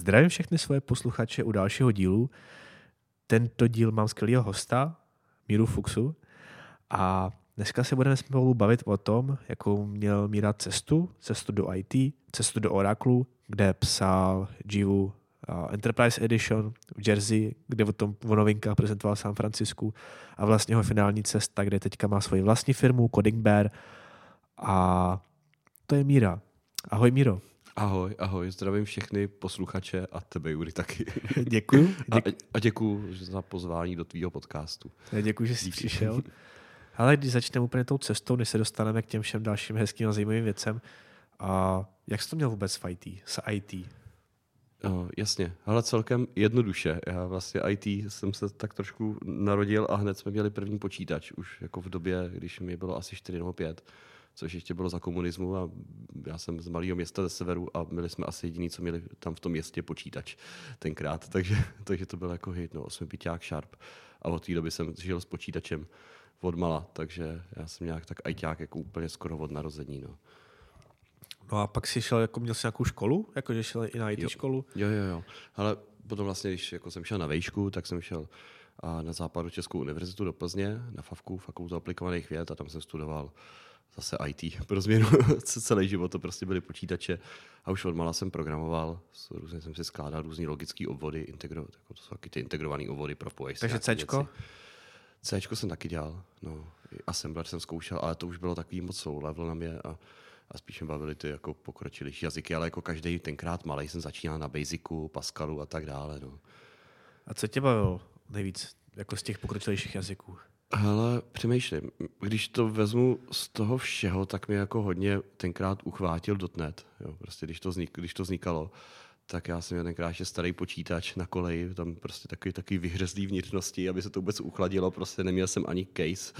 Zdravím všechny svoje posluchače u dalšího dílu. Tento díl mám skvělého hosta, Míru Fuxu. A dneska se budeme spolu bavit o tom, jakou měl Míra cestu, cestu do IT, cestu do Oracle, kde psal Jivu Enterprise Edition v Jersey, kde o tom o novinkách prezentoval San Francisku a vlastně jeho finální cesta, kde teďka má svoji vlastní firmu Coding Bear a to je Míra. Ahoj Míro. Ahoj, ahoj, zdravím všechny posluchače a tebe, Juri, taky. Děkuju. A, a děkuju za pozvání do tvýho podcastu. Děkuji, že jsi Díky. přišel. Ale když začneme úplně tou cestou, než se dostaneme k těm všem dalším hezkým a zajímavým věcem, a jak jsi to měl vůbec v IT, s IT? No, jasně, ale celkem jednoduše. Já vlastně IT jsem se tak trošku narodil a hned jsme měli první počítač, už jako v době, když mi bylo asi 4 nebo 5 což ještě bylo za komunismu a já jsem z malého města ze severu a měli jsme asi jediný, co měli tam v tom městě počítač tenkrát, takže, takže to byl jako hit, no, osmipiťák Sharp a od té doby jsem žil s počítačem od mala, takže já jsem nějak tak ajťák jako úplně skoro od narození, no. No a pak jsi šel, jako měl jsi nějakou školu? Jako, že šel i na IT jo. školu? Jo, jo, jo. Ale potom vlastně, když jako jsem šel na vejšku, tak jsem šel a na západu Českou univerzitu do Plzně, na FAVku, Fakultu aplikovaných věd a tam jsem studoval zase IT pro změnu. Celý život to prostě byly počítače a už odmala jsem programoval, různě jsem si skládal různé logické obvody, integro, jako to jsou taky ty integrované obvody pro pojezd. Takže Cčko? Cčko jsem taky dělal, no. Assembler jsem zkoušel, ale to už bylo takový moc low level na mě a, a spíš mě bavily ty jako pokročilejší jazyky, ale jako každý tenkrát malý jsem začínal na Basicu, Pascalu a tak dále, no. A co tě bavilo nejvíc jako z těch pokročilejších jazyků? Ale přemýšlím, když to vezmu z toho všeho, tak mi jako hodně tenkrát uchvátil dotnet. Jo, prostě když to, vznik, když to vznikalo, tak já jsem měl tenkrát ještě starý počítač na koleji, tam prostě takový, takový vyhřezlý vnitřnosti, aby se to vůbec uchladilo, prostě neměl jsem ani case,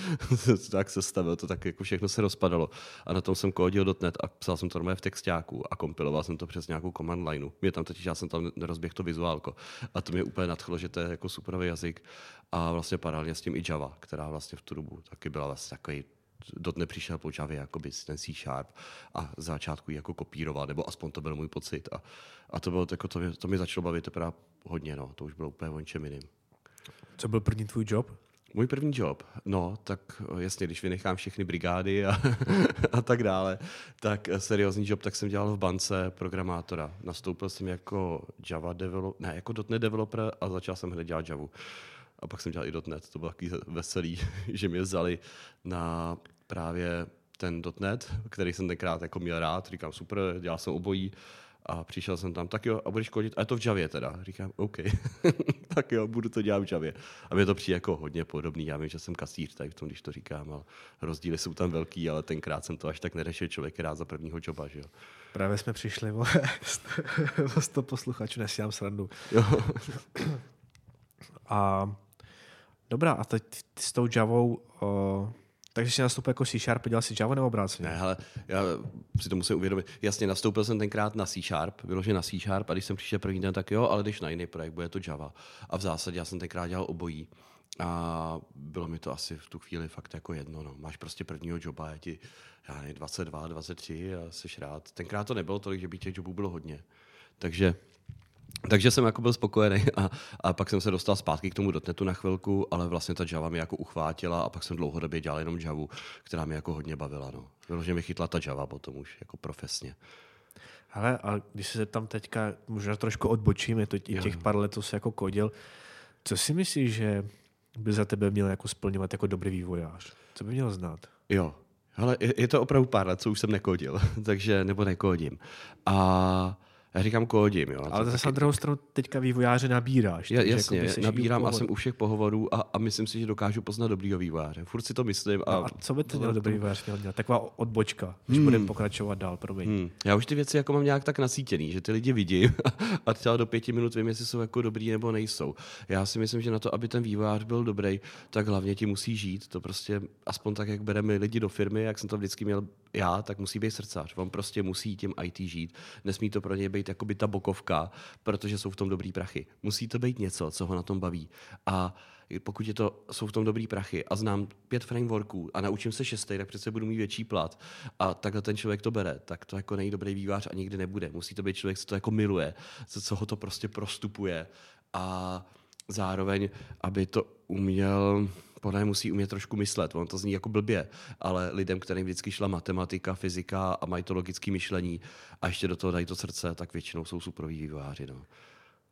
tak se stavil, to tak jako všechno se rozpadalo. A na tom jsem kódil .NET a psal jsem to normálně v textáku a kompiloval jsem to přes nějakou command lineu. Mě tam totiž, já jsem tam rozběhl to vizuálko a to mě úplně nadchlo, že to je jako superový jazyk a vlastně paralelně s tím i Java, která vlastně v tu dobu taky byla vlastně takový dot nepřišel po Javě jakoby ten C Sharp a z začátku jako kopíroval, nebo aspoň to byl můj pocit. A, a to bylo jako, to, mě, to mě začalo bavit teprve hodně, no. to už bylo úplně o něčem jiným. Co byl první tvůj job? Můj první job, no, tak jasně, když vynechám všechny brigády a, a tak dále, tak seriózní job, tak jsem dělal v bance programátora. Nastoupil jsem jako Java developer, ne, jako .NET developer a začal jsem hned dělat Javu. A pak jsem dělal i .NET, to bylo takový veselý, že mě vzali na právě ten .NET, který jsem tenkrát jako měl rád, říkám super, dělal jsem obojí a přišel jsem tam, tak jo, a budeš kodit, a je to v Javě teda. Říkám, OK, tak jo, budu to dělat v Javě. A mě to přijde jako hodně podobný, já vím, že jsem kasíř, tak v tom, když to říkám, ale rozdíly jsou tam velký, ale tenkrát jsem to až tak neřešil, člověk rád za prvního joba, že jo. Právě jsme přišli o, o 100 posluchačů, nesíám srandu. Jo. a Dobrá, a teď s tou Javou, uh, takže jsi nastoupil jako C Sharp, dělal si Java nebo obráceně? Ne, hele, já si to musím uvědomit. Jasně, nastoupil jsem tenkrát na C Sharp, vyloženě na C Sharp a když jsem přišel první den, tak jo, ale když na jiný projekt, bude to Java. A v zásadě já jsem tenkrát dělal obojí. A bylo mi to asi v tu chvíli fakt jako jedno. No. Máš prostě prvního joba, je ti já nevím, 22, 23 a jsi rád. Tenkrát to nebylo tolik, že by těch jobů bylo hodně. Takže takže jsem jako byl spokojený a, a pak jsem se dostal zpátky k tomu dotnetu na chvilku, ale vlastně ta Java mě jako uchvátila a pak jsem dlouhodobě dělal jenom Javu, která mě jako hodně bavila. No. Vyloženě mi chytla ta Java potom už jako profesně. Ale a když se tam teďka, možná trošku odbočím, je to těch pár let, co jsi jako kodil, co si myslíš, že by za tebe měl jako splňovat jako dobrý vývojář? Co by měl znát? Jo, ale je, je to opravdu pár let, co už jsem nekodil, takže nebo nekodím. A já říkám kódím, jo. Ale zase taky... na druhou stranu teďka vývojáře nabíráš. Ja, jasně, jako nabírám a jsem u všech pohovorů a, a myslím si, že dokážu poznat dobrýho vývojáře. Furt si to myslím. A, no a co by to měl dobrý vývojář měl dělat? Taková odbočka, když hmm. budeme pokračovat dál, promiň. Hmm. Já už ty věci jako mám nějak tak nasítěný, že ty lidi vidím a třeba do pěti minut vím, jestli jsou jako dobrý nebo nejsou. Já si myslím, že na to, aby ten vývojář byl dobrý, tak hlavně ti musí žít. To prostě aspoň tak, jak bereme lidi do firmy, jak jsem to vždycky měl já, tak musí být srdcař. On prostě musí tím IT žít. Nesmí to pro něj být jako by ta bokovka, protože jsou v tom dobrý prachy. Musí to být něco, co ho na tom baví. A pokud je to, jsou v tom dobrý prachy a znám pět frameworků a naučím se šestý, tak přece budu mít větší plat a takhle ten člověk to bere, tak to jako není dobrý vývář a nikdy nebude. Musí to být člověk, co to jako miluje, co, co ho to prostě prostupuje a zároveň, aby to uměl podle musí umět trošku myslet. On to zní jako blbě, ale lidem, kterým vždycky šla matematika, fyzika a mají to logické myšlení a ještě do toho dají to srdce, tak většinou jsou superoví vývojáři. No.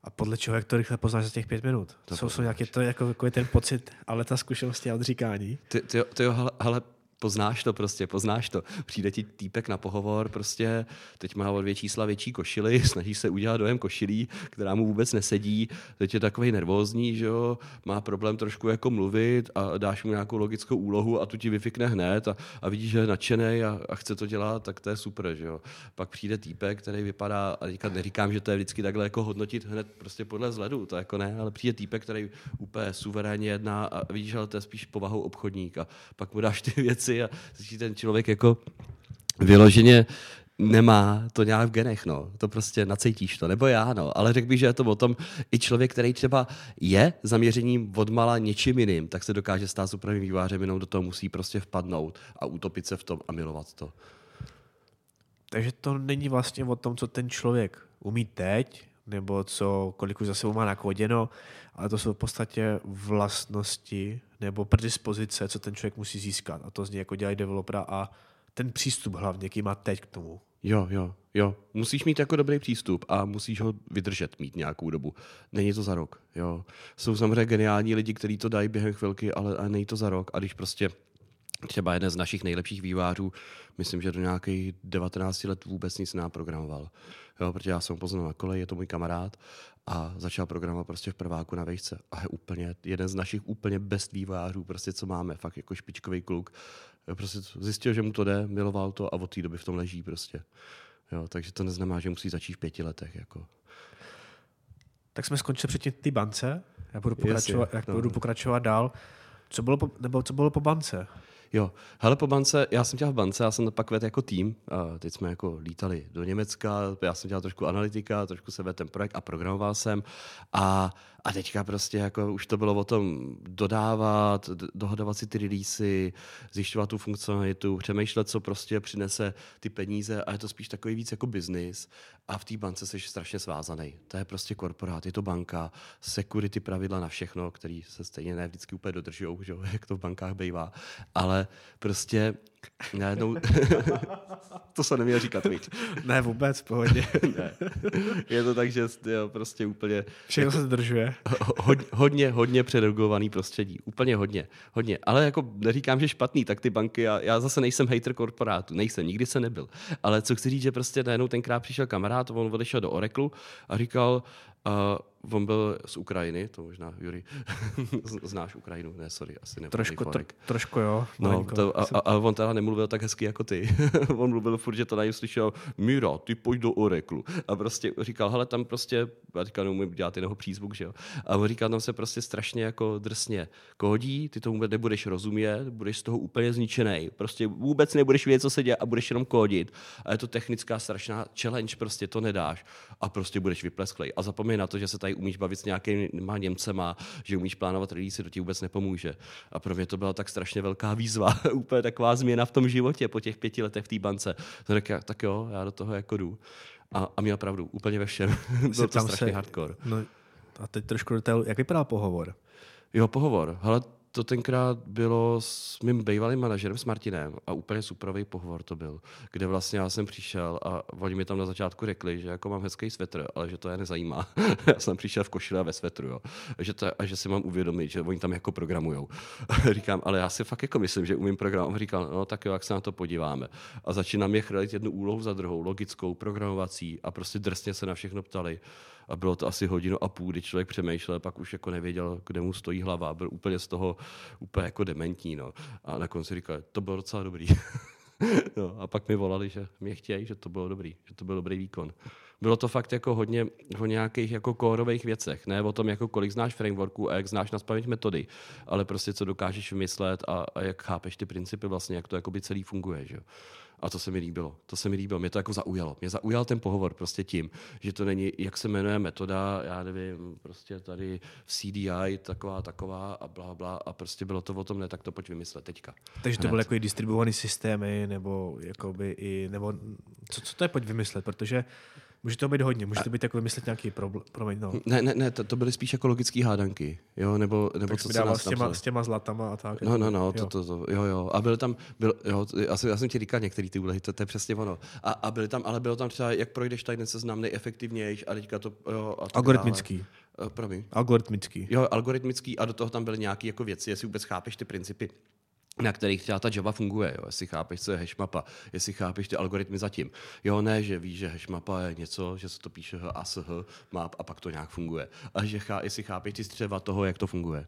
A podle čeho, jak to rychle poznáš za těch pět minut? To jsou, jsou nějaký to jako, jako ten pocit, ale ta zkušenost a odříkání? Ty, ty, ty jo, hele, hele, poznáš to prostě, poznáš to. Přijde ti týpek na pohovor, prostě teď má o dvě čísla větší košily, snaží se udělat dojem košilí, která mu vůbec nesedí, teď je takový nervózní, že jo, má problém trošku jako mluvit a dáš mu nějakou logickou úlohu a tu ti vyfikne hned a, a vidíš, že je nadšený a, a, chce to dělat, tak to je super, že jo. Pak přijde týpek, který vypadá, a teďka neříkám, že to je vždycky takhle jako hodnotit hned prostě podle vzhledu, to jako ne, ale přijde týpek, který úplně suverénně jedná a vidíš, že to je spíš povahou obchodník a pak mu dáš ty věci věci a ten člověk jako vyloženě nemá to nějak v genech, no. To prostě nacítíš to, nebo já, no. Ale řekl bych, že je to o tom, i člověk, který třeba je zaměřením odmala něčím jiným, tak se dokáže stát superovým vývářem, jenom do toho musí prostě vpadnout a utopit se v tom a milovat to. Takže to není vlastně o tom, co ten člověk umí teď, nebo co, kolik už za sebou má nakoděno, ale to jsou v podstatě vlastnosti nebo predispozice, co ten člověk musí získat. A to z něj jako dělají developera a ten přístup hlavně, jaký má teď k tomu. Jo, jo, jo. Musíš mít jako dobrý přístup a musíš ho vydržet mít nějakou dobu. Není to za rok, jo. Jsou samozřejmě geniální lidi, kteří to dají během chvilky, ale, ale není to za rok. A když prostě třeba jeden z našich nejlepších vývářů, myslím, že do nějakých 19 let vůbec nic náprogramoval. Jo, protože já jsem ho poznal na kole, je to můj kamarád a začal programovat prostě v prváku na vejce. A je úplně jeden z našich úplně best vývářů, prostě co máme, fakt jako špičkový kluk. Prostě zjistil, že mu to jde, miloval to a od té doby v tom leží prostě. Jo, takže to neznamená, že musí začít v pěti letech. Jako. Tak jsme skončili předtím ty bance. Já budu pokračovat, Jasně, jak no. budu pokračovat dál. Co bylo po, nebo co bylo po bance? Jo, hele, po bance, já jsem dělal v bance, já jsem pak vedl jako tým, a teď jsme jako lítali do Německa, já jsem dělal trošku analytika, trošku se vedl ten projekt a programoval jsem a a teďka prostě jako už to bylo o tom dodávat, dohodovat si ty releasy, zjišťovat tu funkcionalitu, přemýšlet, co prostě přinese ty peníze a je to spíš takový víc jako biznis a v té bance jsi strašně svázaný. To je prostě korporát, je to banka, security pravidla na všechno, který se stejně ne vždycky úplně dodržují, že? jak to v bankách bývá, ale prostě Najednou... to se neměl říkat, víc. Ne, vůbec, pohodě. ne. Je to tak, že jo, prostě úplně... Všechno se zdržuje. Hodně, hodně, hodně předregulovaný prostředí. Úplně hodně. Hodně. Ale jako neříkám, že špatný, tak ty banky, já, já zase nejsem hater korporátu. Nejsem, nikdy se nebyl. Ale co chci říct, že prostě najednou tenkrát přišel kamarád, on odešel do Oracle a říkal, uh, on byl z Ukrajiny, to možná, Juri, znáš Ukrajinu? Ne, sorry, asi ne. Trošku, tro, trošku jo. No, to, a, a, a, on teda nemluvil tak hezky jako ty. on mluvil furt, že to na něj slyšel, Míra, ty pojď do Oracle. A prostě říkal, hele, tam prostě, já teďka neumím dělat jeho přízvuk, že jo. A on říkal, tam se prostě strašně jako drsně kodí, ty tomu nebudeš rozumět, budeš z toho úplně zničený. Prostě vůbec nebudeš vědět, co se děje a budeš jenom kodit. A je to technická strašná challenge, prostě to nedáš. A prostě budeš vyplesklej. A zapomeň na to, že se tady umíš bavit s nějakýma Němcema, že umíš plánovat release, to ti vůbec nepomůže. A pro mě to byla tak strašně velká výzva, úplně taková změna v tom životě po těch pěti letech v té bance. Tak, tak jo, já do toho jako jdu. A, a měl pravdu, úplně ve všem. Bylo to strašně se, hardcore. No, a teď trošku detail, jak vypadal pohovor? Jo, pohovor. Hele, to tenkrát bylo s mým bývalým manažerem, s Martinem a úplně superový pohovor to byl, kde vlastně já jsem přišel a oni mi tam na začátku řekli, že jako mám hezký svetr, ale že to je nezajímá. já jsem přišel v košile a ve svetru, jo. Že to, a že si mám uvědomit, že oni tam jako programujou. Říkám, ale já si fakt jako myslím, že umím programovat. Říkal, no tak jo, jak se na to podíváme. A začínám je chrálit jednu úlohu za druhou, logickou, programovací a prostě drsně se na všechno ptali a bylo to asi hodinu a půl, kdy člověk přemýšlel, pak už jako nevěděl, kde mu stojí hlava, byl úplně z toho úplně jako dementní. No. A na konci říkal, to bylo docela dobrý. no, a pak mi volali, že mě chtějí, že to bylo dobrý, že to byl dobrý výkon. Bylo to fakt jako hodně o nějakých jako kórových věcech, ne o tom, jako kolik znáš frameworků a jak znáš na metody, ale prostě co dokážeš vymyslet a, a jak chápeš ty principy vlastně, jak to jakoby celý funguje. Že? A to se mi líbilo. To se mi líbilo. Mě to jako zaujalo. Mě zaujal ten pohovor prostě tím, že to není, jak se jmenuje metoda, já nevím, prostě tady v CDI taková, taková a bla, bla. A prostě bylo to o tom, ne, tak to pojď vymyslet teďka. Takže to byly jako i distribuované systémy, nebo jakoby i, nebo co, co to je pojď vymyslet, protože Může to být hodně, může to být jako vymyslet nějaký problém. Promiň, no. Ne, ne, ne, to, to byly spíš jako logické hádanky, jo, nebo, nebo tak co se s těma, s těma zlatama a tak. No, no, no, to, to, to, jo, jo. A byl tam, byl, jo, já, jsem, já jsem ti říkal některý ty úlehy, to, to, je přesně ono. A, a byly tam, ale bylo tam třeba, jak projdeš tady ten seznam nejefektivnější a teďka to, jo, a Algoritmický. Uh, promiň. Algoritmický. Jo, algoritmický a do toho tam byly nějaké jako věci, jestli vůbec chápeš ty principy na kterých třeba ta Java funguje, jo? jestli chápeš, co je hashmapa, jestli chápeš ty algoritmy zatím. Jo, ne, že víš, že hashmapa je něco, že se to píše H a s H map a pak to nějak funguje. A že chá, jestli chápeš ty střeva toho, jak to funguje.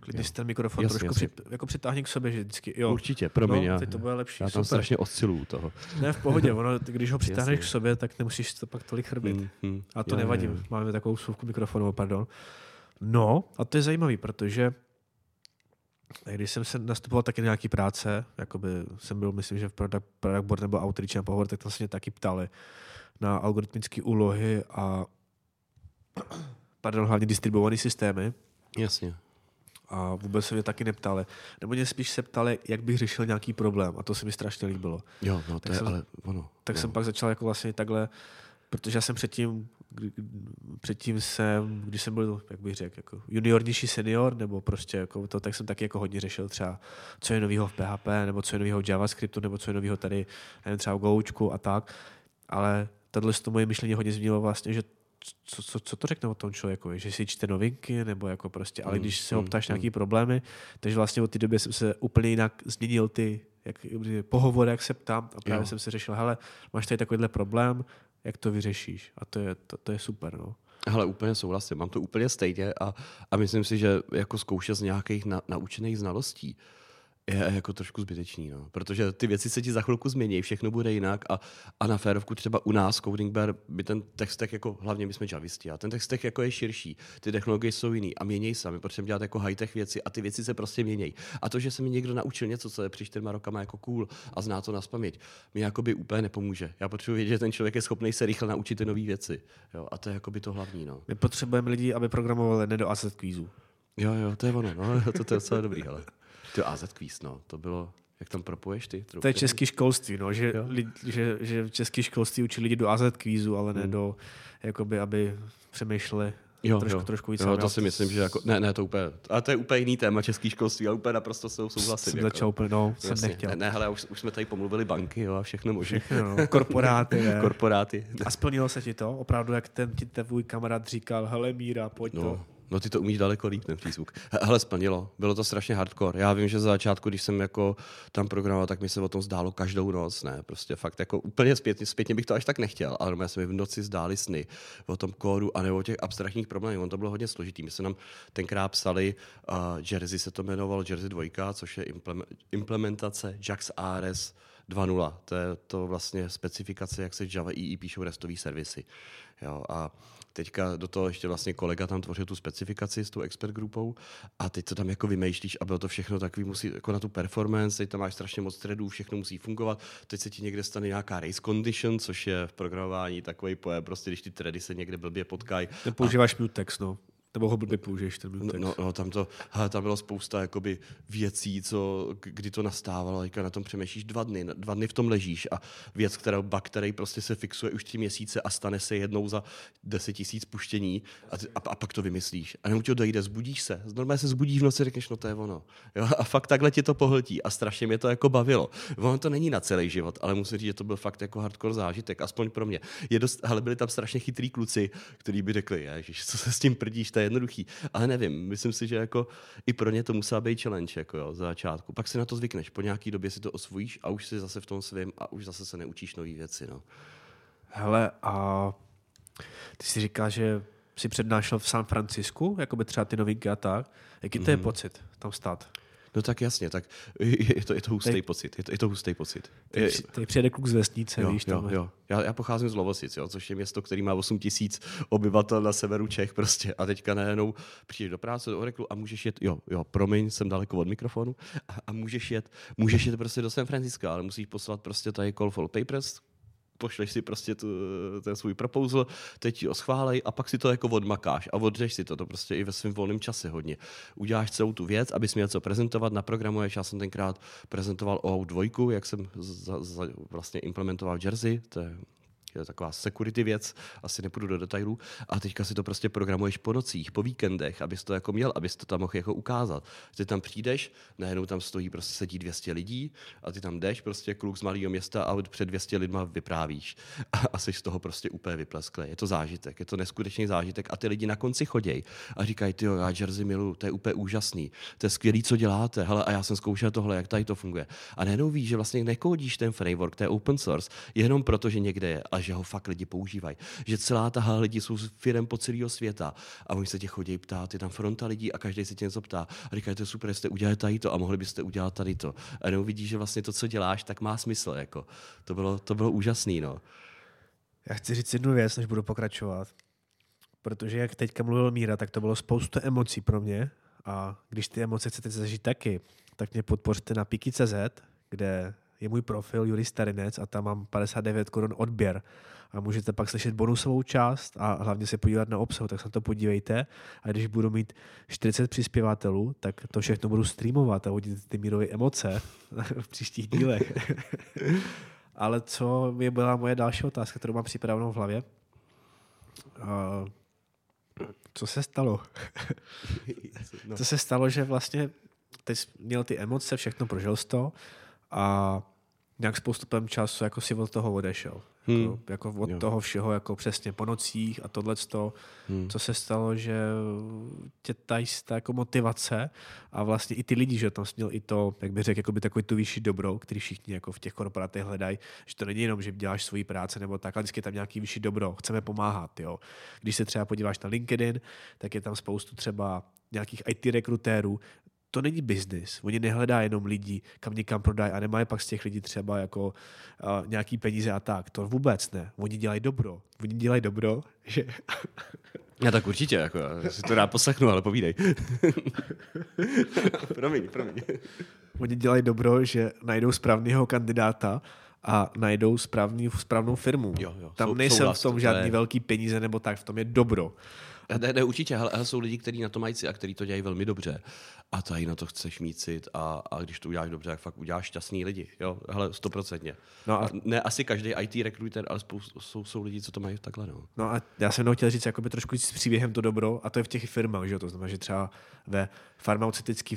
Klidně si ten mikrofon jasně, trošku jasně. Při, jako přitáhni k sobě, že vždycky, jo. Určitě, promiň, no, teď to bude lepší. Já tam super. strašně osciluju toho. Ne, v pohodě, ono, když ho přitáhneš k sobě, tak nemusíš to pak tolik chrbit. Mm, mm, a to jo, nevadí, jo. máme takovou souvku mikrofonu, pardon. No, a to je zajímavý, protože když jsem se nastupoval taky na nějaký práce, jakoby jsem byl, myslím, že v Product, product Board nebo Outreach na pohovor, tak tam se mě taky ptali na algoritmické úlohy a pardon, hlavně distribuované systémy. Jasně. A vůbec se mě taky neptali. Nebo mě spíš se ptali, jak bych řešil nějaký problém. A to se mi strašně líbilo. Jo, no to tak je jsem, ale ono. Tak jo. jsem pak začal jako vlastně takhle, protože já jsem předtím předtím jsem, když jsem byl, jak bych řekl, jako juniornější senior, nebo prostě jako to, tak jsem taky jako hodně řešil třeba, co je nového v PHP, nebo co je nového v JavaScriptu, nebo co je nového tady, nevím, třeba v Goučku a tak. Ale tohle to moje myšlení hodně změnilo vlastně, že co, co, co to řekne o tom člověku, že si čte novinky, nebo jako prostě, ale mm, když se ho ptáš mm, nějaký mm. problémy, takže vlastně od té doby jsem se úplně jinak změnil ty jak, pohovor, jak se ptám a právě jo. jsem si řešil, hele, máš tady takovýhle problém, jak to vyřešíš. A to je, to, to je super. No. Ale úplně souhlasím, mám to úplně stejně a, a myslím si, že jako zkoušet z nějakých na, naučených znalostí je jako trošku zbytečný, no. protože ty věci se ti za chvilku změní, všechno bude jinak a, a na férovku třeba u nás Coding Bear by ten textek jako, hlavně my jsme javisti a ten textek jako je širší, ty technologie jsou jiný a měněj se, my potřebujeme dělat jako high-tech věci a ty věci se prostě měnějí. A to, že se mi někdo naučil něco, co je při čtyřma rokama jako cool a zná to na spaměť, mi jako by úplně nepomůže. Já potřebuji vědět, že ten člověk je schopný se rychle naučit ty nové věci. Jo? A to je jako by to hlavní. No. My potřebujeme lidi, aby programovali ne do asset kvízu. Jo, jo, to je ono, no, to, to je docela dobrý, ale. Ty AZ Quiz, no, to bylo, jak tam propoješ ty? To je český školství, no, že, li, že, že český školství učí lidi do AZ kvízu, ale ne hmm. do, jakoby, aby přemýšleli Jo, trošku, jo. trošku víc. Jo, to si myslím, že jako, ne, ne, to úplně, ale to je úplně jiný téma český školství, ale úplně naprosto s souhlasím. Jsem jako. začal úplně, no, jsem Jasně. nechtěl. Ne, ne hele, už, už jsme tady pomluvili banky jo, a všechno možné. Všechno, no. Korporáty, ne. Korporáty. A splnilo se ti to? Opravdu, jak ten ti tvůj kamarád říkal, hele Míra, pojď no. to. No ty to umíš daleko líp, ten přízvuk. Hele, splnilo. Bylo to strašně hardcore. Já vím, že za začátku, když jsem jako tam programoval, tak mi se o tom zdálo každou noc. Ne, prostě fakt jako úplně zpětně, zpětně bych to až tak nechtěl, ale já se mi v noci zdály sny o tom kódu a nebo o těch abstraktních problémech. On to bylo hodně složitý. My jsme nám tenkrát psali, uh, Jersey se to jmenovalo Jersey 2, což je implementace JAX ARS 2.0. To je to vlastně specifikace, jak se Java EE píšou restové servisy. Jo, a teďka do toho ještě vlastně kolega tam tvořil tu specifikaci s tou expert grupou a teď to tam jako vymýšlíš a bylo to všechno takový, musí jako na tu performance, teď tam máš strašně moc threadů, všechno musí fungovat, teď se ti někde stane nějaká race condition, což je v programování takový pojem, prostě když ty thready se někde blbě potkají. Používáš a... text, no. Nebo ho blbě použiješ ten no, no, no, tam, to, hele, tam bylo spousta jakoby, věcí, co, kdy to nastávalo, jak na tom přemýšlíš dva dny, dva dny v tom ležíš a věc, která, bug, který prostě se fixuje už tři měsíce a stane se jednou za deset tisíc puštění a, a, a, pak to vymyslíš. A nebo ti to dojde, zbudíš se, normálně se zbudíš v noci, řekneš, no to je ono. Jo? A fakt takhle ti to pohltí a strašně mě to jako bavilo. Ono to není na celý život, ale musím říct, že to byl fakt jako hardcore zážitek, aspoň pro mě. Je dost, ale byli tam strašně chytrý kluci, kteří by řekli, ježiš, co se s tím prdíš, to je jednoduchý. Ale nevím, myslím si, že jako i pro ně to musela být challenge jako jo, za začátku. Pak si na to zvykneš, po nějaký době si to osvojíš a už si zase v tom svém a už zase se neučíš nové věci. No. Hele, a ty jsi říkal, že jsi přednášel v San Francisku, jako by třeba ty novinky a tak. Jaký to mm-hmm. je mhm. pocit tam stát? No tak jasně, tak je to, je to hustý Teď, pocit. Je to, je to hustý pocit. Tady přijede kluk z vesnice, jo, víš. Jo, jo. Já, já pocházím z Lovosic, jo, což je město, který má 8 tisíc obyvatel na severu Čech prostě. A teďka najednou přijdeš do práce, do Oreklu a můžeš jet, jo, jo, promiň, jsem daleko od mikrofonu, a, a můžeš jet, můžeš jet prostě do San Francisca, ale musíš poslat prostě tady call for papers, pošleš si prostě tu, ten svůj proposal, teď ti ho schválej a pak si to jako odmakáš a odřeš si to, to prostě i ve svém volném čase hodně. Uděláš celou tu věc, abys měl co prezentovat, naprogramuješ, já jsem tenkrát prezentoval o dvojku, jak jsem za, za, vlastně implementoval Jersey, to je je taková security věc, asi nepůjdu do detailů. A teďka si to prostě programuješ po nocích, po víkendech, abys to jako měl, abys to tam mohl jako ukázat. Ty tam přijdeš, najednou tam stojí, prostě sedí 200 lidí a ty tam jdeš, prostě kluk z malého města a před 200 lidma vyprávíš. A, a jsi z toho prostě úplně vyplesklý. Je to zážitek, je to neskutečný zážitek a ty lidi na konci chodí a říkají, ty já Jersey milu, to je úplně úžasný, to je skvělý, co děláte, hele, a já jsem zkoušel tohle, jak tady to funguje. A najednou víš, že vlastně nekodíš ten framework, to je open source, jenom proto, že někde je a že ho fakt lidi používají. Že celá ta lidi jsou firem po celého světa a oni se tě chodí ptát, je tam fronta lidí a každý se tě něco ptá. A říkají, to je super, jste udělali tady to a mohli byste udělat tady to. A jenom vidíš, že vlastně to, co děláš, tak má smysl. Jako. To, bylo, to bylo úžasný. No. Já chci říct jednu věc, než budu pokračovat. Protože jak teďka mluvil Míra, tak to bylo spoustu emocí pro mě. A když ty emoce chcete zažít taky, tak mě podpořte na piki.cz, kde je můj profil Juri Starinec a tam mám 59 korun odběr a můžete pak slyšet bonusovou část a hlavně se podívat na obsah, tak se na to podívejte a když budu mít 40 přispěvatelů, tak to všechno budu streamovat a hodit ty mírové emoce v příštích dílech. Ale co je byla moje další otázka, kterou mám připravenou v hlavě? Uh, co se stalo? no. Co se stalo, že vlastně teď měl ty emoce, všechno prožil to a nějak s postupem času jako si od toho odešel. Hmm. Jako, jako od jo. toho všeho jako přesně po nocích a tohle hmm. co se stalo, že tě ta jistá jako motivace a vlastně i ty lidi, že tam měl i to, jak bych řekl, jako by takový tu vyšší dobro, který všichni jako v těch korporátech hledají, že to není jenom, že děláš svoji práci nebo tak, ale vždycky je tam nějaký vyšší dobro, chceme pomáhat. Jo. Když se třeba podíváš na LinkedIn, tak je tam spoustu třeba nějakých IT rekrutérů, to není biznis. Oni nehledá jenom lidi, kam někam prodají a nemají pak z těch lidí třeba jako uh, nějaký peníze a tak. To vůbec ne. Oni dělají dobro. Oni dělají dobro, že... Já tak určitě, jako, já si to rád poslechnu, ale povídej. promiň, promiň. Oni dělají dobro, že najdou správného kandidáta a najdou správný, správnou firmu. Jo, jo, Tam sou, nejsem v tom žádný je... velký peníze nebo tak, v tom je dobro. Ne, ne, určitě, ale, jsou lidi, kteří na to mají a kteří to dělají velmi dobře. A tady na to chceš mít cit a, a když to uděláš dobře, tak fakt uděláš šťastný lidi. Jo, hele, stoprocentně. No a... Ne asi každý IT rekruter, ale spoustu, jsou, jsou lidi, co to mají takhle. No, no a já jsem chtěl říct jakoby trošku s příběhem to dobro a to je v těch firmách, že to znamená, že třeba ve farmaceutické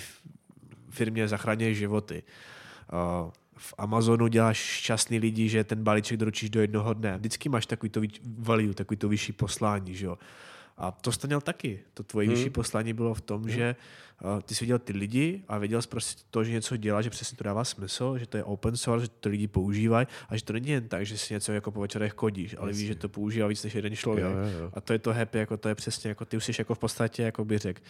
firmě zachraňuje životy. Uh, v Amazonu děláš šťastný lidi, že ten balíček doručíš do jednoho dne. Vždycky máš takový to value, takový to vyšší poslání, že jo. A to jsi měl taky. To tvoje hmm. vyšší poslání bylo v tom, hmm. že uh, ty jsi viděl ty lidi a věděl jsi prostě to, že něco dělá, že přesně to dává smysl, že to je open source, že to lidi používají a že to není jen tak, že si něco jako po večerech kodíš, ale víš, že to používá víc než jeden člověk. Jo, jo, jo. A to je to happy, jako to je přesně, jako ty už jsi jako v podstatě, jako by řekl,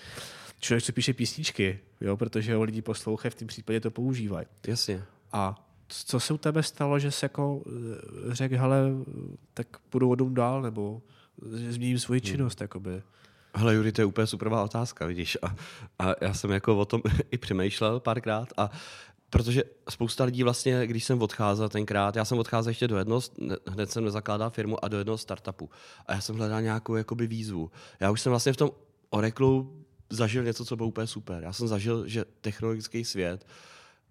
člověk, co píše písničky, jo, protože ho lidi poslouchají, v tom případě to používají. Jasně. A co se u tebe stalo, že se jako eh, řekl, hele, tak půjdu odum dál, nebo změním svoji hmm. činnost, hmm. jakoby. Hele, Juri, to je úplně superová otázka, vidíš. A, a já jsem jako o tom i přemýšlel párkrát a protože spousta lidí vlastně, když jsem odcházel tenkrát, já jsem odcházel ještě do jednoho, hned jsem nezakládal firmu a do jednoho startupu. A já jsem hledal nějakou jakoby výzvu. Já už jsem vlastně v tom Oracle zažil něco, co bylo úplně super. Já jsem zažil, že technologický svět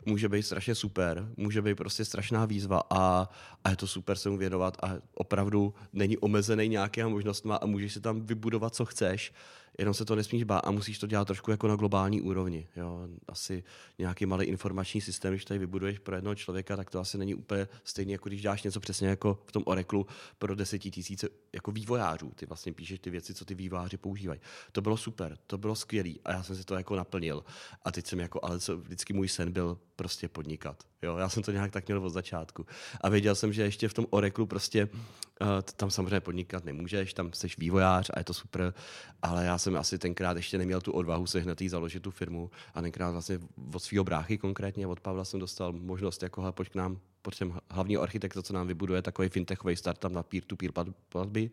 může být strašně super, může být prostě strašná výzva a, a je to super se mu věnovat a opravdu není omezený nějakýma možnostma a můžeš si tam vybudovat, co chceš jenom se to nesmíš bát a musíš to dělat trošku jako na globální úrovni. Jo. Asi nějaký malý informační systém, když tady vybuduješ pro jednoho člověka, tak to asi není úplně stejné, jako když dáš něco přesně jako v tom Oracle pro desetitisíce jako vývojářů. Ty vlastně píšeš ty věci, co ty vývojáři používají. To bylo super, to bylo skvělé a já jsem si to jako naplnil. A teď jsem jako, ale co, vždycky můj sen byl prostě podnikat. Jo, já jsem to nějak tak měl od začátku. A věděl jsem, že ještě v tom Oreklu prostě uh, tam samozřejmě podnikat nemůžeš, tam jsi vývojář a je to super, ale já jsem asi tenkrát ještě neměl tu odvahu se hned založit tu firmu a tenkrát vlastně od svého bráchy konkrétně, od Pavla jsem dostal možnost jako pojď k nám, pojď sem hlavního architekta, co nám vybuduje takový fintechový startup na peer-to-peer platby.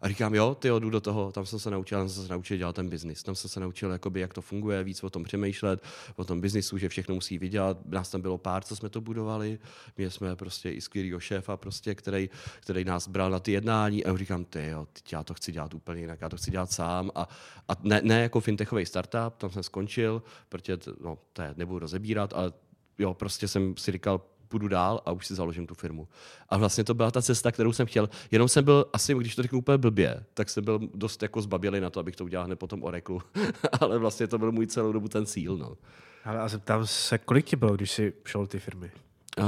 A říkám, jo, ty jdu do toho, tam jsem se naučil, tam jsem se naučil dělat ten biznis. Tam jsem se naučil, jakoby, jak to funguje, víc o tom přemýšlet, o tom biznisu, že všechno musí vydělat. Nás tam bylo pár, co jsme to budovali. Měli jsme prostě i skvělého šéfa, prostě, který, který, nás bral na ty jednání. A říkám, ty jo, ty, já to chci dělat úplně jinak, já to chci dělat sám. A, a ne, ne, jako fintechový startup, tam jsem skončil, protože no, to nebudu rozebírat, ale jo, prostě jsem si říkal, půjdu dál a už si založím tu firmu. A vlastně to byla ta cesta, kterou jsem chtěl. Jenom jsem byl, asi když to řeknu úplně blbě, tak jsem byl dost jako zbabělý na to, abych to udělal hned po tom Oreklu. Ale vlastně to byl můj celou dobu ten cíl. No. Ale a zeptám se, kolik ti bylo, když jsi šel ty firmy? Uh,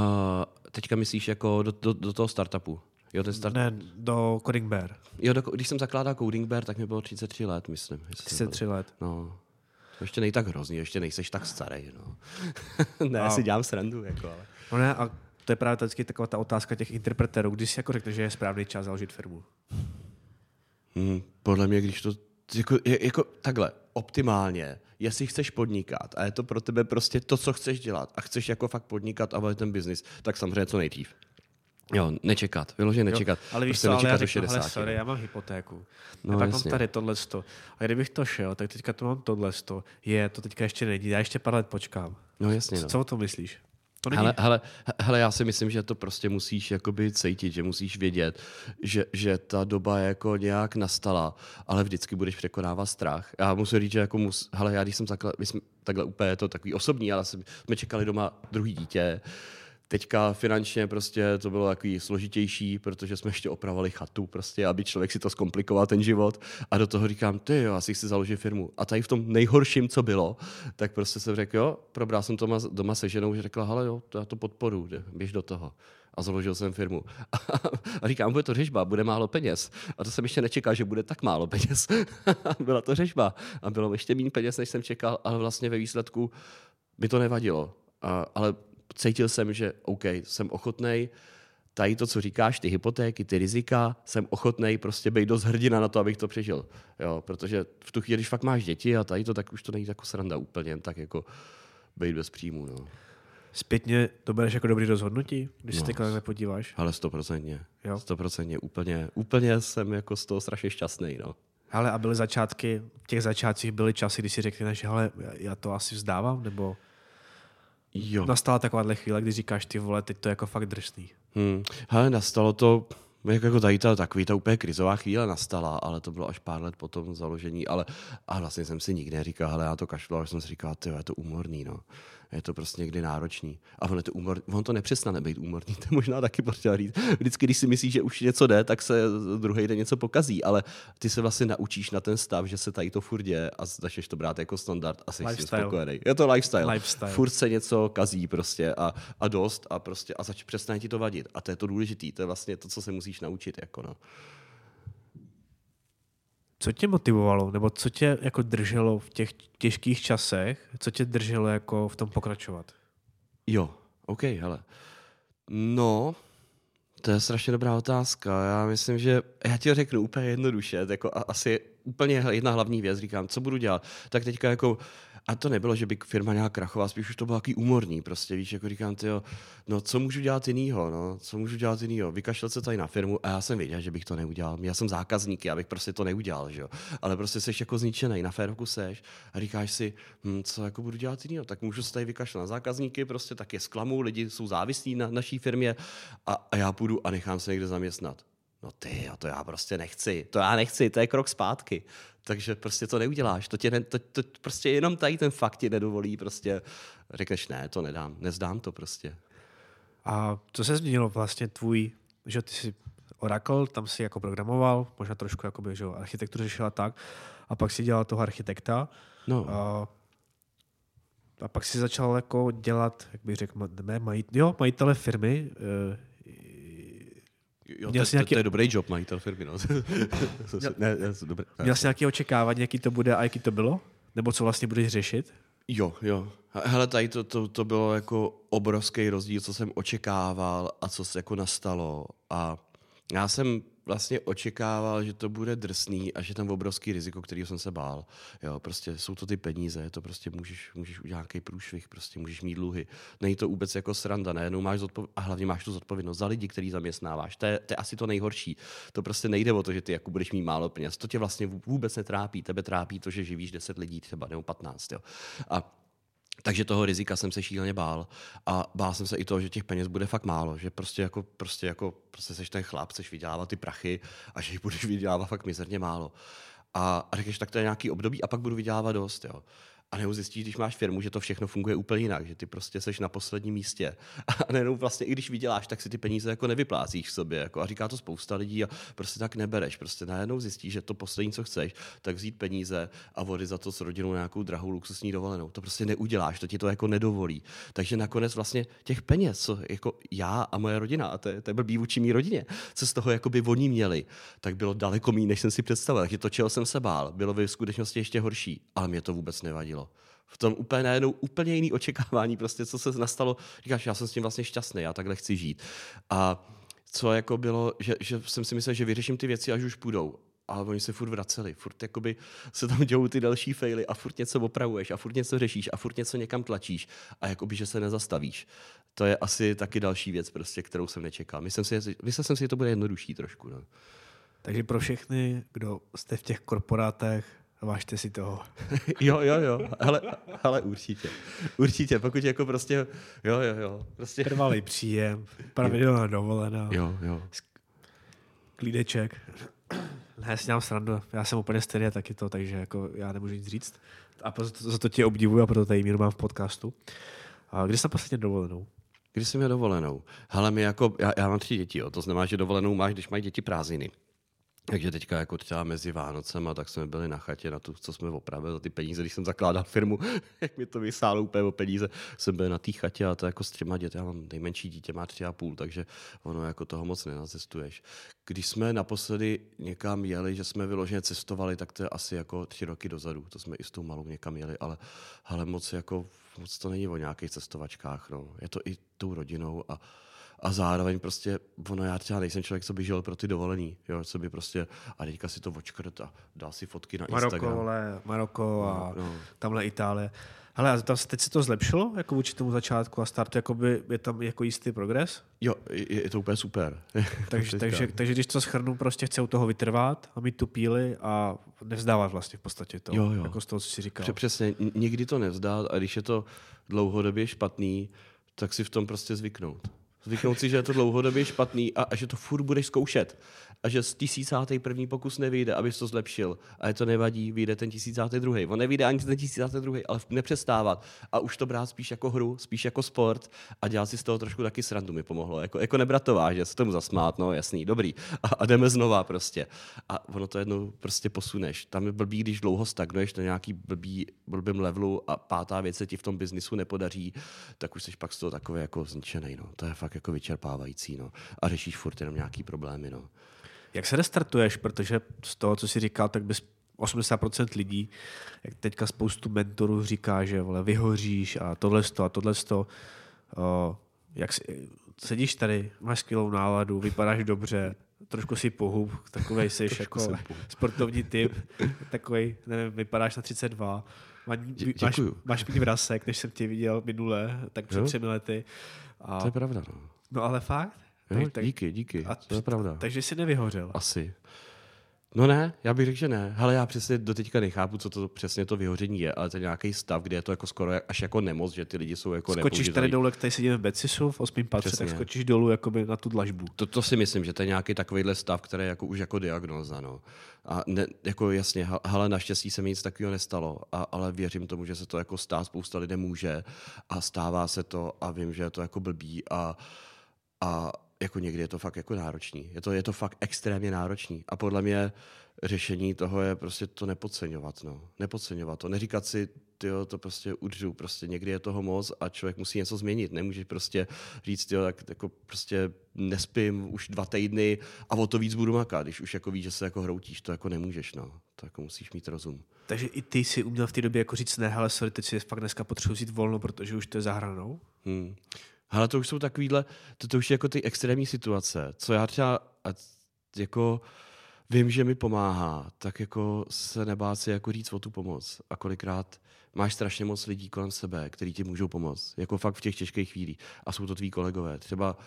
teďka myslíš jako do, do, do toho startupu? Jo, ten start... Ne, do Coding Bear. Jo, do, když jsem zakládal Coding Bear, tak mi bylo 33 let, myslím. 33 let. No. To ještě nej tak hrozný, ještě nejseš tak starý. No. ne, a... si dělám srandu. Jako, ale... No ne, a to je právě vždycky taková ta otázka těch interpretérů. Když si jako řekne, že je správný čas založit firmu? Hmm, podle mě, když to jako, jako takhle, optimálně, jestli chceš podnikat a je to pro tebe prostě to, co chceš dělat a chceš jako fakt podnikat a ten biznis, tak samozřejmě co nejdřív. Jo, nečekat, vyloženě nečekat. Jo, ale víš prostě co, ale já řeknu, 60, hele, sorry, já mám hypotéku. No, a pak jasně. mám tady tohle A kdybych to šel, tak teďka to mám tohle Je, to teďka ještě není, já ještě pár let počkám. No jasně. Co, no. co o tom myslíš? To není... hele, hele, hele, já si myslím, že to prostě musíš jakoby cítit, že musíš vědět, že, že ta doba jako nějak nastala, ale vždycky budeš překonávat strach. Já musím říct, že jako mus, hele, já když jsem takhle, my jsme, takhle úplně to takový osobní, ale jsme čekali doma druhý dítě, Teďka finančně prostě to bylo takový složitější, protože jsme ještě opravovali chatu, prostě, aby člověk si to zkomplikoval ten život. A do toho říkám, ty jo, asi si založím firmu. A tady v tom nejhorším, co bylo, tak prostě jsem řekl, jo, probral jsem to doma, se ženou, že řekla, hele jo, to já to podporu, běž do toho a založil jsem firmu. A říkám, bude to řežba, bude málo peněz. A to jsem ještě nečekal, že bude tak málo peněz. Byla to řežba. A bylo ještě méně peněz, než jsem čekal, ale vlastně ve výsledku mi to nevadilo. A, ale cítil jsem, že OK, jsem ochotný tady to, co říkáš, ty hypotéky, ty rizika, jsem ochotný prostě být dost hrdina na to, abych to přežil. Jo, protože v tu chvíli, když fakt máš děti a tady to, tak už to není jako sranda úplně, tak jako být bez příjmu. No. Zpětně to bereš jako dobrý rozhodnutí, když no, se takhle nepodíváš? Ale stoprocentně. Stoprocentně. Úplně, úplně jsem jako z toho strašně šťastný. No. Ale a byly začátky, v těch začátcích byly časy, kdy si řekli, že hele, já to asi vzdávám, nebo Jo. Nastala takováhle chvíle, kdy říkáš, ty vole, teď to je jako fakt drsný. Hmm. Hele, nastalo to, jako tady ta, takový ta úplně krizová chvíle nastala, ale to bylo až pár let po tom založení, ale a vlastně jsem si nikdy neříkal, hele, já to kašlu, ale jsem si říkal, ty je to umorný, no je to prostě někdy náročný. A on, to, umor, on to nepřestane být úmorný, to je možná taky potřeba říct. Vždycky, když si myslíš, že už něco jde, tak se druhý den něco pokazí, ale ty se vlastně naučíš na ten stav, že se tady to furt děje a začneš to brát jako standard a jsi spokojený. Je to lifestyle. lifestyle. Furt se něco kazí prostě a, a dost a prostě a zač, přestane ti to vadit. A to je to důležité, to je vlastně to, co se musíš naučit. Jako no. Co tě motivovalo, nebo co tě jako drželo v těch těžkých časech, co tě drželo jako v tom pokračovat? Jo, OK, hele. No, to je strašně dobrá otázka. Já myslím, že já ti řeknu úplně jednoduše, jako asi úplně jedna hlavní věc, říkám, co budu dělat. Tak teďka jako a to nebylo, že by firma nějak krachovala, spíš už to bylo takový umorný, prostě víš, jako říkám, ty no co můžu dělat jinýho, no, co můžu dělat jinýho, vykašlel se tady na firmu a já jsem věděl, že bych to neudělal, já jsem zákazník, já bych prostě to neudělal, že jo, ale prostě jsi jako zničený, na férovku seš a říkáš si, hm, co jako budu dělat jinýho, tak můžu se tady vykašlat na zákazníky, prostě tak je zklamu, lidi jsou závislí na naší firmě a, a já půjdu a nechám se někde zaměstnat. No ty, to já prostě nechci, to já nechci, to je krok zpátky takže prostě to neuděláš. To, tě ne, to, to prostě jenom tady ten fakt ti nedovolí prostě. Řekneš, ne, to nedám, nezdám to prostě. A co se změnilo vlastně tvůj, že ty jsi Oracle, tam si jako programoval, možná trošku jakoby, že architekturu řešila tak, a pak si dělal toho architekta. No. A, a pak si začal jako dělat, jak bych řekl, ne, majit, jo, majitele firmy, eh, Jo, měl to, nějaký... to, to, je dobrý job, majitel firmy. No. měl, ne, ne, dobré. měl jsi nějaké očekávání, jaký to bude a jaký to bylo? Nebo co vlastně budeš řešit? Jo, jo. Hele, tady to, to, to bylo jako obrovský rozdíl, co jsem očekával a co se jako nastalo. A já jsem vlastně očekával, že to bude drsný a že tam obrovský riziko, který jsem se bál. Jo, prostě jsou to ty peníze, to prostě můžeš, můžeš udělat nějaký průšvih, prostě můžeš mít dluhy. Není to vůbec jako sranda, ne? máš zodpov- a hlavně máš tu zodpovědnost za lidi, který zaměstnáváš. To je, to je, asi to nejhorší. To prostě nejde o to, že ty jako budeš mít málo peněz. To tě vlastně vůbec netrápí. Tebe trápí to, že živíš 10 lidí třeba nebo 15. Jo. A takže toho rizika jsem se šíleně bál. A bál jsem se i toho, že těch peněz bude fakt málo, že prostě jako, prostě jako prostě seš ten chlap, chceš vydělávat ty prachy a že jich budeš vydělávat fakt mizerně málo. A, a řekneš, tak to je nějaký období a pak budu vydělávat dost. Jo a nebo zjistíš, když máš firmu, že to všechno funguje úplně jinak, že ty prostě seš na posledním místě. A nejenom vlastně, i když vyděláš, tak si ty peníze jako nevyplácíš v sobě. Jako, a říká to spousta lidí a prostě tak nebereš. Prostě najednou zjistíš, že to poslední, co chceš, tak vzít peníze a vody za to s rodinou nějakou drahou luxusní dovolenou. To prostě neuděláš, to ti to jako nedovolí. Takže nakonec vlastně těch peněz, co jako já a moje rodina, a to je, to je blbý vůči mý rodině, co z toho by oni měli, tak bylo daleko méně, než jsem si představil. Takže to, čeho jsem se bál, bylo v skutečnosti ještě horší, ale mě to vůbec nevadilo v tom úplně najednou úplně jiný očekávání, prostě co se nastalo, říkáš, já jsem s tím vlastně šťastný, já takhle chci žít. A co jako bylo, že, že jsem si myslel, že vyřeším ty věci, až už půjdou. Ale oni se furt vraceli, furt jakoby se tam dějou ty další faily a furt něco opravuješ a furt něco řešíš a furt něco někam tlačíš a jakoby, že se nezastavíš. To je asi taky další věc, prostě, kterou jsem nečekal. Myslím si, myslel jsem si, že to bude jednodušší trošku. No. Takže pro všechny, kdo jste v těch korporátech, Vážte si toho. jo, jo, jo. Ale, ale určitě. Určitě, pokud jako prostě, jo, jo, jo. Prostě... Trvalý příjem, pravidelná dovolená. Jo, jo. Klídeček. Ne, já si dělám srandu. Já jsem úplně stejný taky to, takže jako já nemůžu nic říct. A za to tě obdivuju a proto tady míru mám v podcastu. A kdy jsi posledně dovolenou? Kdy jsem měl dovolenou? Hele, my jako, já, já mám tři děti, jo. to znamená, že dovolenou máš, když mají děti prázdniny. Takže teďka jako třeba mezi Vánocema, tak jsme byli na chatě na tu, co jsme opravili ty peníze, když jsem zakládal firmu, jak mi to vysálo úplně o peníze, jsem byl na té chatě a to jako s třema děti, já mám nejmenší dítě, má tři a půl, takže ono jako toho moc nenacestuješ. Když jsme naposledy někam jeli, že jsme vyloženě cestovali, tak to je asi jako tři roky dozadu, to jsme i s tou malou někam jeli, ale, ale moc jako, moc to není o nějakých cestovačkách, no. je to i tou rodinou a a zároveň prostě, ono já třeba nejsem člověk, co by žil pro ty dovolení, jo, co by prostě, a teďka si to očkrt a dá si fotky na Maroko, Instagram. Vole, Maroko a no, no. tamhle Itálie. Hele, tam, teď se to zlepšilo jako vůči tomu začátku a startu, jakoby, je tam jako jistý progres? Jo, je, je to úplně super. takže, takže, takže, když to schrnu, prostě chce u toho vytrvat a mít tu píly a nevzdávat vlastně v podstatě to, jo, jo. jako z toho, co si říkal. Přesně, nikdy to nevzdát a když je to dlouhodobě špatný, tak si v tom prostě zvyknout. Zvyknout si, že je to dlouhodobě špatný a, a že to furt budeš zkoušet a že z tisícátý první pokus nevyjde, abys to zlepšil. A je to nevadí, vyjde ten tisícátý druhý. On nevyjde ani ten tisícátý druhý, ale nepřestávat. A už to brát spíš jako hru, spíš jako sport a dělat si z toho trošku taky srandu mi pomohlo. Jako, jako nebrat to vážně, se tomu zasmát, no jasný, dobrý. A, a jdeme znova prostě. A ono to jednou prostě posuneš. Tam je blbý, když dlouho stagnuješ na nějaký blbý, blbým levelu a pátá věc se ti v tom biznisu nepodaří, tak už jsi pak z toho takový jako zničený. No. To je fakt jako vyčerpávající. No. A řešíš furt jenom nějaký problémy. No. Jak se restartuješ, protože z toho, co jsi říkal, tak bys 80% lidí, jak teďka spoustu mentorů říká, že vole, vyhoříš a tohle a tohle jak si, sedíš tady, máš skvělou náladu, vypadáš dobře, trošku si pohub, takovej jsi jako sportovní typ, takový, nevím, vypadáš na 32, Má, máš, máš méně vrasek, než jsem tě viděl minule, tak před třemi lety. A, to je pravda. No. no ale fakt, Jo, tak, díky, díky, a to je pravda. Takže jsi nevyhořel. Asi. No ne, já bych řekl, že ne. Ale já přesně do teďka nechápu, co to přesně to vyhoření je, ale to je nějaký stav, kde je to jako skoro až jako nemoc, že ty lidi jsou jako Skočíš tady dolů, jak tady sedíme v Becisu v osmém patře, tak skočíš dolů jakoby na tu dlažbu. To, to, si myslím, že to je nějaký takovýhle stav, který je jako už jako diagnoza. No. A ne, jako jasně, ale naštěstí se mi nic takového nestalo, a, ale věřím tomu, že se to jako stát spousta lidem může a stává se to a vím, že je to jako blbý a, a jako někdy je to fakt jako náročný. Je to, je to fakt extrémně náročný. A podle mě řešení toho je prostě to nepodceňovat. No. Nepodceňovat to. Neříkat si, tyjo, to prostě udřu. Prostě někdy je toho moc a člověk musí něco změnit. Nemůžeš prostě říct, tyjo, tak jako prostě nespím už dva týdny a o to víc budu makat. Když už jako víš, že se jako hroutíš, to jako nemůžeš. No. To jako musíš mít rozum. Takže i ty si uměl v té době jako říct, ne, hele, sorry, teď si fakt dneska potřebuji vzít volno, protože už to je zahranou? Hmm. Ale to už jsou takovýhle, to, to už je jako ty extrémní situace, co já třeba jako vím, že mi pomáhá, tak jako se nebát si jako říct o tu pomoc. A kolikrát máš strašně moc lidí kolem sebe, kteří ti můžou pomoct. Jako fakt v těch těžkých chvílích. A jsou to tví kolegové. Třeba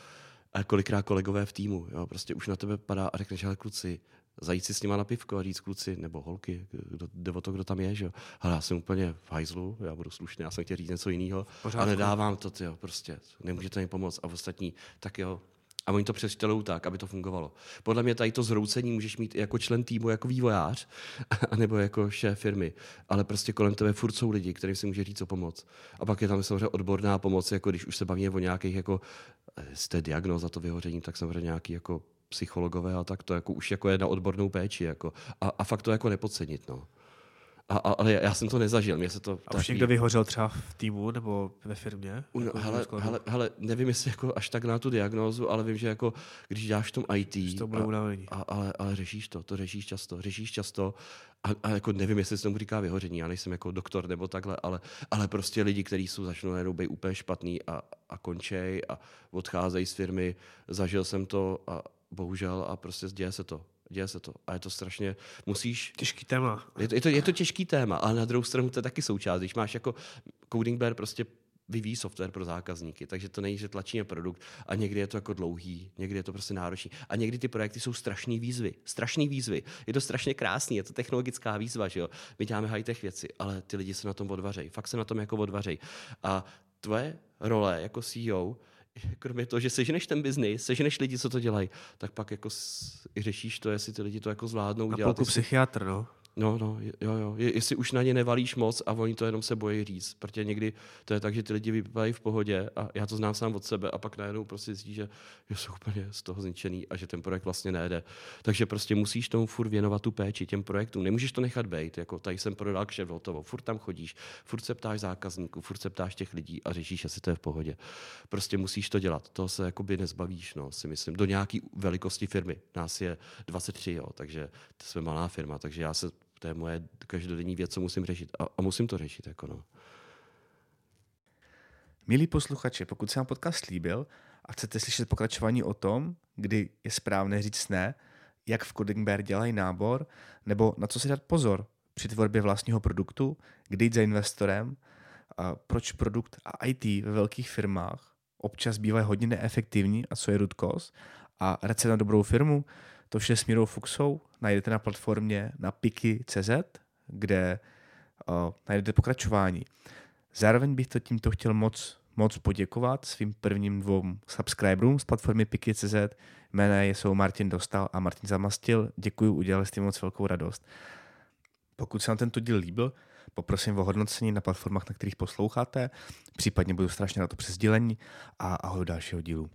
kolikrát kolegové v týmu. Jo? Prostě už na tebe padá a řekneš, ale kluci, zajít si s nima na pivko a říct kluci, nebo holky, kdo, jde o to, kdo tam je, že jo. Ale já jsem úplně v hajzlu, já budu slušný, já jsem chtěl říct něco jiného a nedávám to, jo, prostě, nemůžete mi pomoct a ostatní, tak jo, a oni to přečtelou tak, aby to fungovalo. Podle mě tady to zroucení můžeš mít i jako člen týmu, jako vývojář, nebo jako šéf firmy, ale prostě kolem tebe furt jsou lidi, kterým si může říct o pomoc. A pak je tam samozřejmě odborná pomoc, jako když už se bavíme o nějakých jako eh, z té diagnoza to vyhoření, tak samozřejmě nějaký jako psychologové a tak to jako už jako je na odbornou péči. Jako. A, a fakt to jako nepodcenit. No. A, a, ale já jsem to nezažil. Mě se to a už někdo vyhořel třeba v týmu nebo ve firmě? No, jako hele, hele, hele, nevím, jestli jako až tak na tu diagnózu, ale vím, že jako když děláš v tom IT, to a, a, ale, ale řešíš to, to řešíš často, řešíš často a, a jako nevím, jestli se tomu říká vyhoření, já nejsem jako doktor nebo takhle, ale, ale prostě lidi, kteří jsou začnou najednou být úplně špatný a, a končej a odcházejí z firmy, zažil jsem to a, bohužel, a prostě děje se to. Děje se to. A je to strašně, musíš... Těžký téma. Je to, je to, je to těžký téma, ale na druhou stranu to je taky součást. Když máš jako Coding Bear prostě vyvíjí software pro zákazníky, takže to není, že tlačíme produkt a někdy je to jako dlouhý, někdy je to prostě náročný. A někdy ty projekty jsou strašné výzvy, strašné výzvy. Je to strašně krásný, je to technologická výzva, že jo. My děláme high-tech věci, ale ty lidi se na tom odvařejí, fakt se na tom jako odvařejí. A tvoje role jako CEO kromě toho, že seženeš ten biznis, seženeš lidi, co to dělají, tak pak jako i řešíš to, jestli ty lidi to jako zvládnou A dělat. A psychiatr, no. No, no, jo, jo. Je, jestli už na ně nevalíš moc a oni to jenom se bojí říct. Protože někdy to je tak, že ty lidi vypadají v pohodě a já to znám sám od sebe a pak najednou prostě zjistí, že jsou úplně z toho zničený a že ten projekt vlastně nejde. Takže prostě musíš tomu furt věnovat tu péči těm projektům. Nemůžeš to nechat být, jako tady jsem prodal kšeft hotovo. Furt tam chodíš, furt se ptáš zákazníků, furt se ptáš těch lidí a řešíš, jestli to je v pohodě. Prostě musíš to dělat. To se jakoby nezbavíš, no, si myslím. Do nějaké velikosti firmy. Nás je 23, jo, takže jsme malá firma, takže já se to je moje každodenní věc, co musím řešit. A, a musím to řešit. Jako no. Milí posluchači, pokud se vám podcast líbil a chcete slyšet pokračování o tom, kdy je správné říct ne, jak v Coding Bear dělají nábor, nebo na co si dát pozor při tvorbě vlastního produktu, kdy jít za investorem, a proč produkt a IT ve velkých firmách občas bývají hodně neefektivní a co je cause a recept na dobrou firmu, to vše s Mírou Fuxou najdete na platformě na piki.cz, kde uh, najdete pokračování. Zároveň bych to tímto chtěl moc, moc poděkovat svým prvním dvou subscriberům z platformy Piki.cz. Jména jsou Martin Dostal a Martin Zamastil. Děkuji, udělali jste moc velkou radost. Pokud se vám tento díl líbil, poprosím o hodnocení na platformách, na kterých posloucháte. Případně budu strašně na to přes a ahoj dalšího dílu.